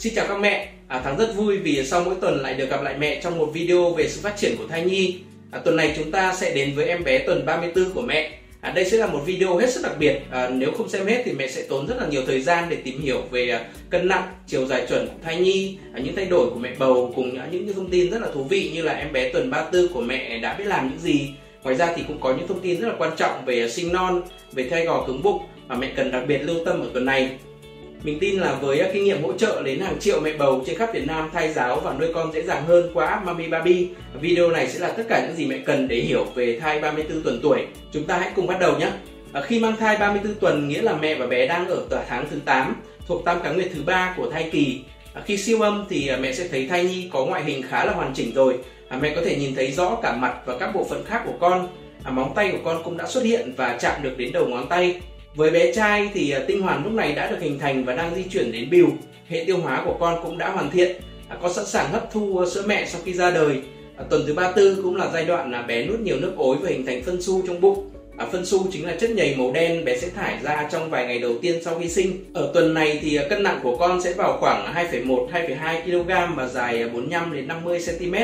Xin chào các mẹ, à, Thắng rất vui vì sau mỗi tuần lại được gặp lại mẹ trong một video về sự phát triển của thai nhi. À, tuần này chúng ta sẽ đến với em bé tuần 34 của mẹ. À, đây sẽ là một video hết sức đặc biệt. À, nếu không xem hết thì mẹ sẽ tốn rất là nhiều thời gian để tìm hiểu về à, cân nặng, chiều dài chuẩn của thai nhi, à, những thay đổi của mẹ bầu cùng à, những, những thông tin rất là thú vị như là em bé tuần 34 của mẹ đã biết làm những gì. Ngoài ra thì cũng có những thông tin rất là quan trọng về à, sinh non, về thai gò cứng bụng mà mẹ cần đặc biệt lưu tâm ở tuần này. Mình tin là với à, kinh nghiệm hỗ trợ đến hàng triệu mẹ bầu trên khắp Việt Nam thai giáo và nuôi con dễ dàng hơn qua app Mami Baby, video này sẽ là tất cả những gì mẹ cần để hiểu về thai 34 tuần tuổi. Chúng ta hãy cùng bắt đầu nhé. À, khi mang thai 34 tuần nghĩa là mẹ và bé đang ở tháng thứ 8 thuộc tam cá nguyệt thứ ba của thai kỳ. À, khi siêu âm thì mẹ sẽ thấy thai nhi có ngoại hình khá là hoàn chỉnh rồi. Mẹ có thể nhìn thấy rõ cả mặt và các bộ phận khác của con. Móng tay của con cũng đã xuất hiện và chạm được đến đầu ngón tay với bé trai thì à, tinh hoàn lúc này đã được hình thành và đang di chuyển đến bìu. Hệ tiêu hóa của con cũng đã hoàn thiện. À, có con sẵn sàng hấp thu à, sữa mẹ sau khi ra đời. Tuần thứ 34 cũng là giai đoạn là bé nuốt nhiều nước ối và hình thành phân su trong bụng. À, phân su chính là chất nhầy màu đen bé sẽ thải ra trong vài ngày đầu tiên sau khi sinh. Ở tuần này thì cân nặng của con sẽ vào khoảng 2,1 2,2 kg và dài 45 đến 50 cm,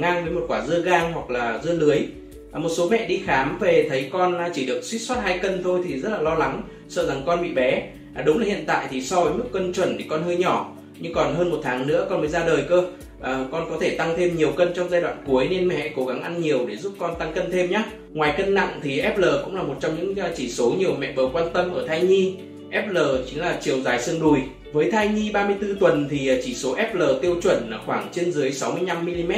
ngang với một quả dưa gang hoặc là dưa lưới. À, một số mẹ đi khám về thấy con à, chỉ được suýt soát hai cân thôi thì rất là lo lắng sợ rằng con bị bé. À, đúng là hiện tại thì so với mức cân chuẩn thì con hơi nhỏ nhưng còn hơn một tháng nữa con mới ra đời cơ. À, con có thể tăng thêm nhiều cân trong giai đoạn cuối nên mẹ hãy cố gắng ăn nhiều để giúp con tăng cân thêm nhé ngoài cân nặng thì FL cũng là một trong những à, chỉ số nhiều mẹ bầu quan tâm ở thai nhi. FL chính là chiều dài xương đùi. Với thai nhi 34 tuần thì chỉ số FL tiêu chuẩn là khoảng trên dưới 65 mm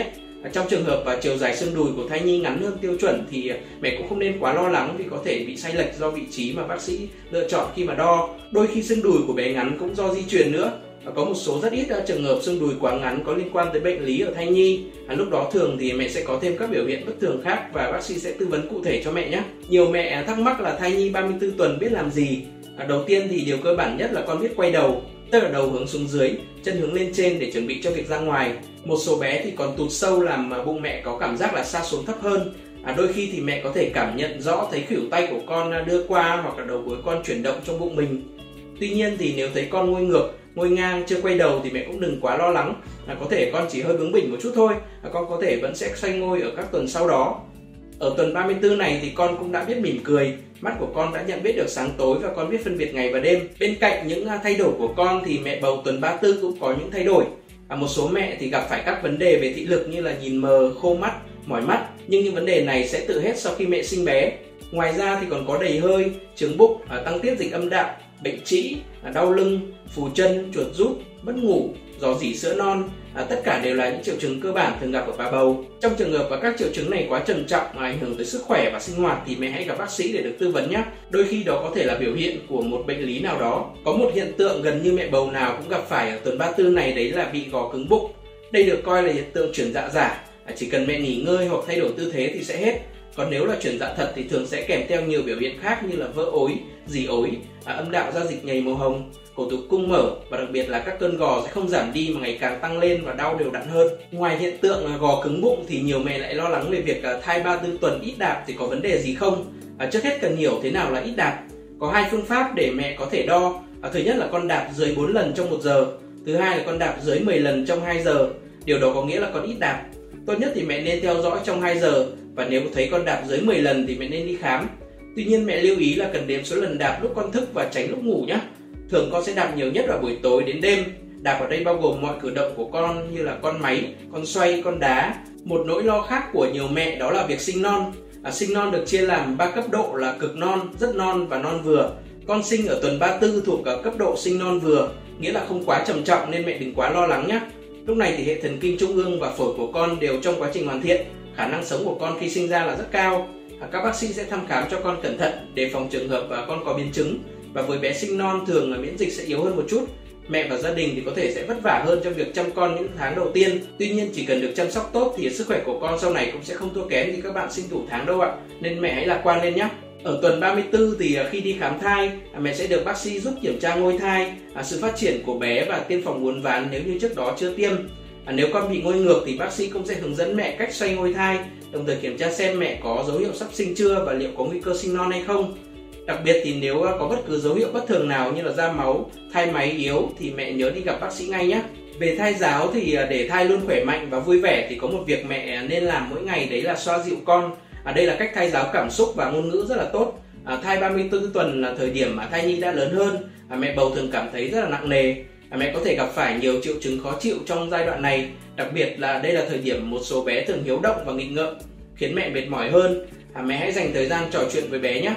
trong trường hợp và chiều dài xương đùi của thai nhi ngắn hơn tiêu chuẩn thì mẹ cũng không nên quá lo lắng vì có thể bị sai lệch do vị trí mà bác sĩ lựa chọn khi mà đo. Đôi khi xương đùi của bé ngắn cũng do di truyền nữa. Và có một số rất ít trường hợp xương đùi quá ngắn có liên quan tới bệnh lý ở thai nhi. À, lúc đó thường thì mẹ sẽ có thêm các biểu hiện bất thường khác và bác sĩ sẽ tư vấn cụ thể cho mẹ nhé. Nhiều mẹ thắc mắc là thai nhi 34 tuần biết làm gì. À, đầu tiên thì điều cơ bản nhất là con biết quay đầu tức là đầu hướng xuống dưới, chân hướng lên trên để chuẩn bị cho việc ra ngoài. Một số bé thì còn tụt sâu làm bụng mẹ có cảm giác là xa xuống thấp hơn. À, đôi khi thì mẹ có thể cảm nhận rõ thấy khuỷu tay của con à, đưa qua hoặc là đầu gối con chuyển động trong bụng mình. Tuy nhiên thì nếu thấy con ngôi ngược, ngôi ngang chưa quay đầu thì mẹ cũng đừng quá lo lắng. Là có thể con chỉ hơi bướng bỉnh một chút thôi, à, con có thể vẫn sẽ xoay ngôi ở các tuần sau đó. Ở tuần 34 này thì con cũng đã biết mỉm cười, mắt của con đã nhận biết được sáng tối và con biết phân biệt ngày và đêm. Bên cạnh những à, thay đổi của con thì mẹ bầu tuần 34 cũng có những thay đổi. À, một số mẹ thì gặp phải các vấn đề về thị lực như là nhìn mờ, khô mắt, mỏi mắt, nhưng những vấn đề này sẽ tự hết sau khi mẹ sinh bé. Ngoài ra thì còn có đầy hơi, trướng bụng, à, tăng tiết dịch âm đạo, bệnh trĩ, à, đau lưng, phù chân, chuột rút, mất ngủ, rò rỉ sữa non, à, tất cả đều là những triệu chứng cơ bản thường gặp ở bà bầu. Trong trường hợp và các triệu chứng này quá trầm trọng mà ảnh hưởng tới sức khỏe và sinh hoạt thì mẹ hãy gặp bác sĩ để được tư vấn nhé. Đôi khi đó có thể là biểu hiện của một bệnh lý nào đó. Có một hiện tượng gần như mẹ bầu nào cũng gặp phải ở tuần 34 này đấy là bị gò cứng bụng. Đây được coi là hiện tượng chuyển dạ giả. À, chỉ cần mẹ nghỉ ngơi hoặc thay đổi tư thế thì sẽ hết còn nếu là chuyển dạ thật thì thường sẽ kèm theo nhiều biểu hiện khác như là vỡ ối, dì ối, à, âm đạo ra dịch nhầy màu hồng, cổ tử cung mở và đặc biệt là các cơn gò sẽ không giảm đi mà ngày càng tăng lên và đau đều đặn hơn. Ngoài hiện tượng gò cứng bụng thì nhiều mẹ lại lo lắng về việc à, thai thai 34 tuần ít đạp thì có vấn đề gì không? À, trước hết cần hiểu thế nào là ít đạp. Có hai phương pháp để mẹ có thể đo. À, thứ nhất là con đạp dưới 4 lần trong một giờ. Thứ hai là con đạp dưới 10 lần trong 2 giờ. Điều đó có nghĩa là con ít đạp. Tốt nhất thì mẹ nên theo dõi trong 2 giờ và nếu thấy con đạp dưới 10 lần thì mẹ nên đi khám. Tuy nhiên mẹ lưu ý là cần đếm số lần đạp lúc con thức và tránh lúc ngủ nhé. Thường con sẽ đạp nhiều nhất vào buổi tối đến đêm. Đạp ở đây bao gồm mọi cử động của con như là con máy, con xoay, con đá. Một nỗi lo khác của nhiều mẹ đó là việc sinh non. À, sinh non được chia làm 3 cấp độ là cực non, rất non và non vừa. Con sinh ở tuần 34 thuộc ở cấp độ sinh non vừa, nghĩa là không quá trầm trọng nên mẹ đừng quá lo lắng nhé. Lúc này thì hệ thần kinh trung ương và phổi của con đều trong quá trình hoàn thiện. Khả năng sống của con khi sinh ra là rất cao. Các bác sĩ sẽ thăm khám cho con cẩn thận để phòng trường hợp và con có biến chứng. Và với bé sinh non, thường là miễn dịch sẽ yếu hơn một chút. Mẹ và gia đình thì có thể sẽ vất vả hơn trong việc chăm con những tháng đầu tiên. Tuy nhiên, chỉ cần được chăm sóc tốt thì sức khỏe của con sau này cũng sẽ không thua kém như các bạn sinh đủ tháng đâu ạ. Nên mẹ hãy lạc quan lên nhé ở tuần 34 thì à, khi đi khám thai à, mẹ sẽ được bác sĩ giúp kiểm tra ngôi thai à, sự phát triển của bé và tiêm phòng uốn ván nếu như trước đó chưa tiêm nếu con bị ngôi ngược thì bác sĩ cũng sẽ hướng dẫn mẹ cách xoay ngôi thai, đồng thời kiểm tra xem mẹ có dấu hiệu sắp sinh chưa và liệu có nguy cơ sinh non hay không. Đặc biệt thì nếu có bất cứ dấu hiệu bất thường nào như là da máu, thai máy yếu thì mẹ nhớ đi gặp bác sĩ ngay nhé. về thai giáo thì để thai luôn khỏe mạnh và vui vẻ thì có một việc mẹ nên làm mỗi ngày đấy là xoa dịu con à, đây là cách thai giáo cảm xúc và ngôn ngữ rất là tốt. À, thai 34 tuần là thời điểm mà thai nhi đã lớn hơn à, mẹ bầu thường cảm thấy rất là nặng nề. À, mẹ có thể gặp phải nhiều triệu chứng khó chịu trong giai đoạn này đặc biệt là đây là thời điểm một số bé thường hiếu động và nghịch ngợm khiến mẹ mệt mỏi hơn. À, mẹ hãy dành thời gian trò chuyện với bé nhé.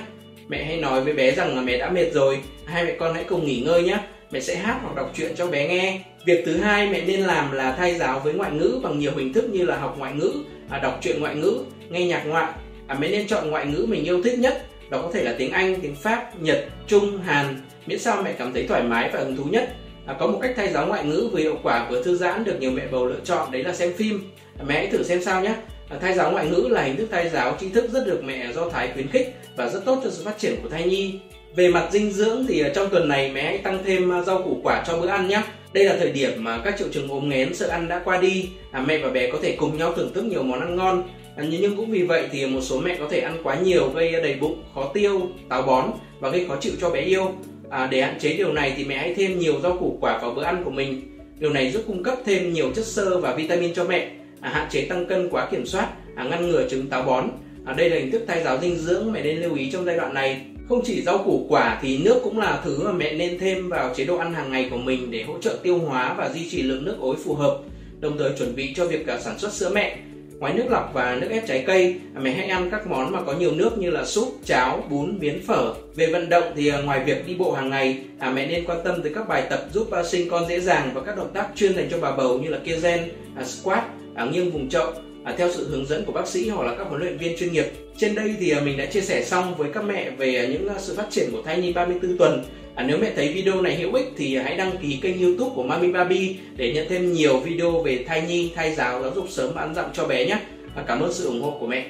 Mẹ hãy nói với bé rằng là mẹ đã mệt rồi. Hai mẹ con hãy cùng nghỉ ngơi nhé. Mẹ sẽ hát hoặc đọc truyện cho bé nghe. Việc thứ hai mẹ nên làm là thay giáo với ngoại ngữ bằng nhiều hình thức như là học ngoại ngữ à, đọc truyện ngoại ngữ nghe nhạc ngoại à, mẹ nên chọn ngoại ngữ mình yêu thích nhất. Đó có thể là tiếng anh tiếng pháp nhật trung hàn. Miễn sao mẹ cảm thấy thoải mái và hứng thú nhất. À, có một cách thay giáo ngoại ngữ vừa hiệu quả vừa thư giãn được nhiều mẹ bầu lựa chọn đấy là xem phim. À, mẹ hãy thử xem sao nhé. À, thay giáo ngoại ngữ là hình thức thay giáo chính thức rất được mẹ do thái khuyến khích và rất tốt cho sự phát triển của thai nhi. Về mặt dinh dưỡng thì à, trong tuần này mẹ hãy tăng thêm à, rau củ quả cho bữa ăn nhé. Đây là thời điểm mà các triệu chứng ốm nghén sợ ăn đã qua đi. À, mẹ và bé có thể cùng nhau thưởng thức nhiều món ăn ngon à, nhưng cũng vì vậy thì một số mẹ có thể ăn quá nhiều gây đầy bụng khó tiêu táo bón và gây khó chịu cho bé yêu. À, để hạn chế điều này thì mẹ hãy thêm nhiều rau củ quả vào bữa ăn của mình. Điều này giúp cung cấp thêm nhiều chất xơ và vitamin cho mẹ à, hạn chế tăng cân quá kiểm soát à, ngăn ngừa chứng táo bón. À, đây là hình thức thay giáo dinh dưỡng mẹ nên lưu ý trong giai đoạn này. Không chỉ rau củ quả thì nước cũng là thứ mà mẹ nên thêm vào chế độ ăn hàng ngày của mình để hỗ trợ tiêu hóa và duy trì lượng nước ối phù hợp đồng thời chuẩn bị cho việc à, sản xuất sữa mẹ ngoài nước lọc và nước ép trái cây à, mẹ hãy ăn các món mà có nhiều nước như là súp cháo bún miến phở về vận động thì à, ngoài việc đi bộ hàng ngày à, mẹ nên quan tâm tới các bài tập giúp à, sinh con dễ dàng và các động tác chuyên dành cho bà bầu như là kia gen squat nghiêng vùng chậu à, theo sự hướng dẫn của bác sĩ hoặc là các huấn luyện viên chuyên nghiệp. Trên đây thì mình đã chia sẻ xong với các mẹ về những sự phát triển của thai nhi 34 tuần. À, nếu mẹ thấy video này hữu ích thì hãy đăng ký kênh youtube của Mami Baby để nhận thêm nhiều video về thai nhi, thai giáo, giáo dục sớm và ăn dặm cho bé nhé. À, cảm ơn sự ủng hộ của mẹ.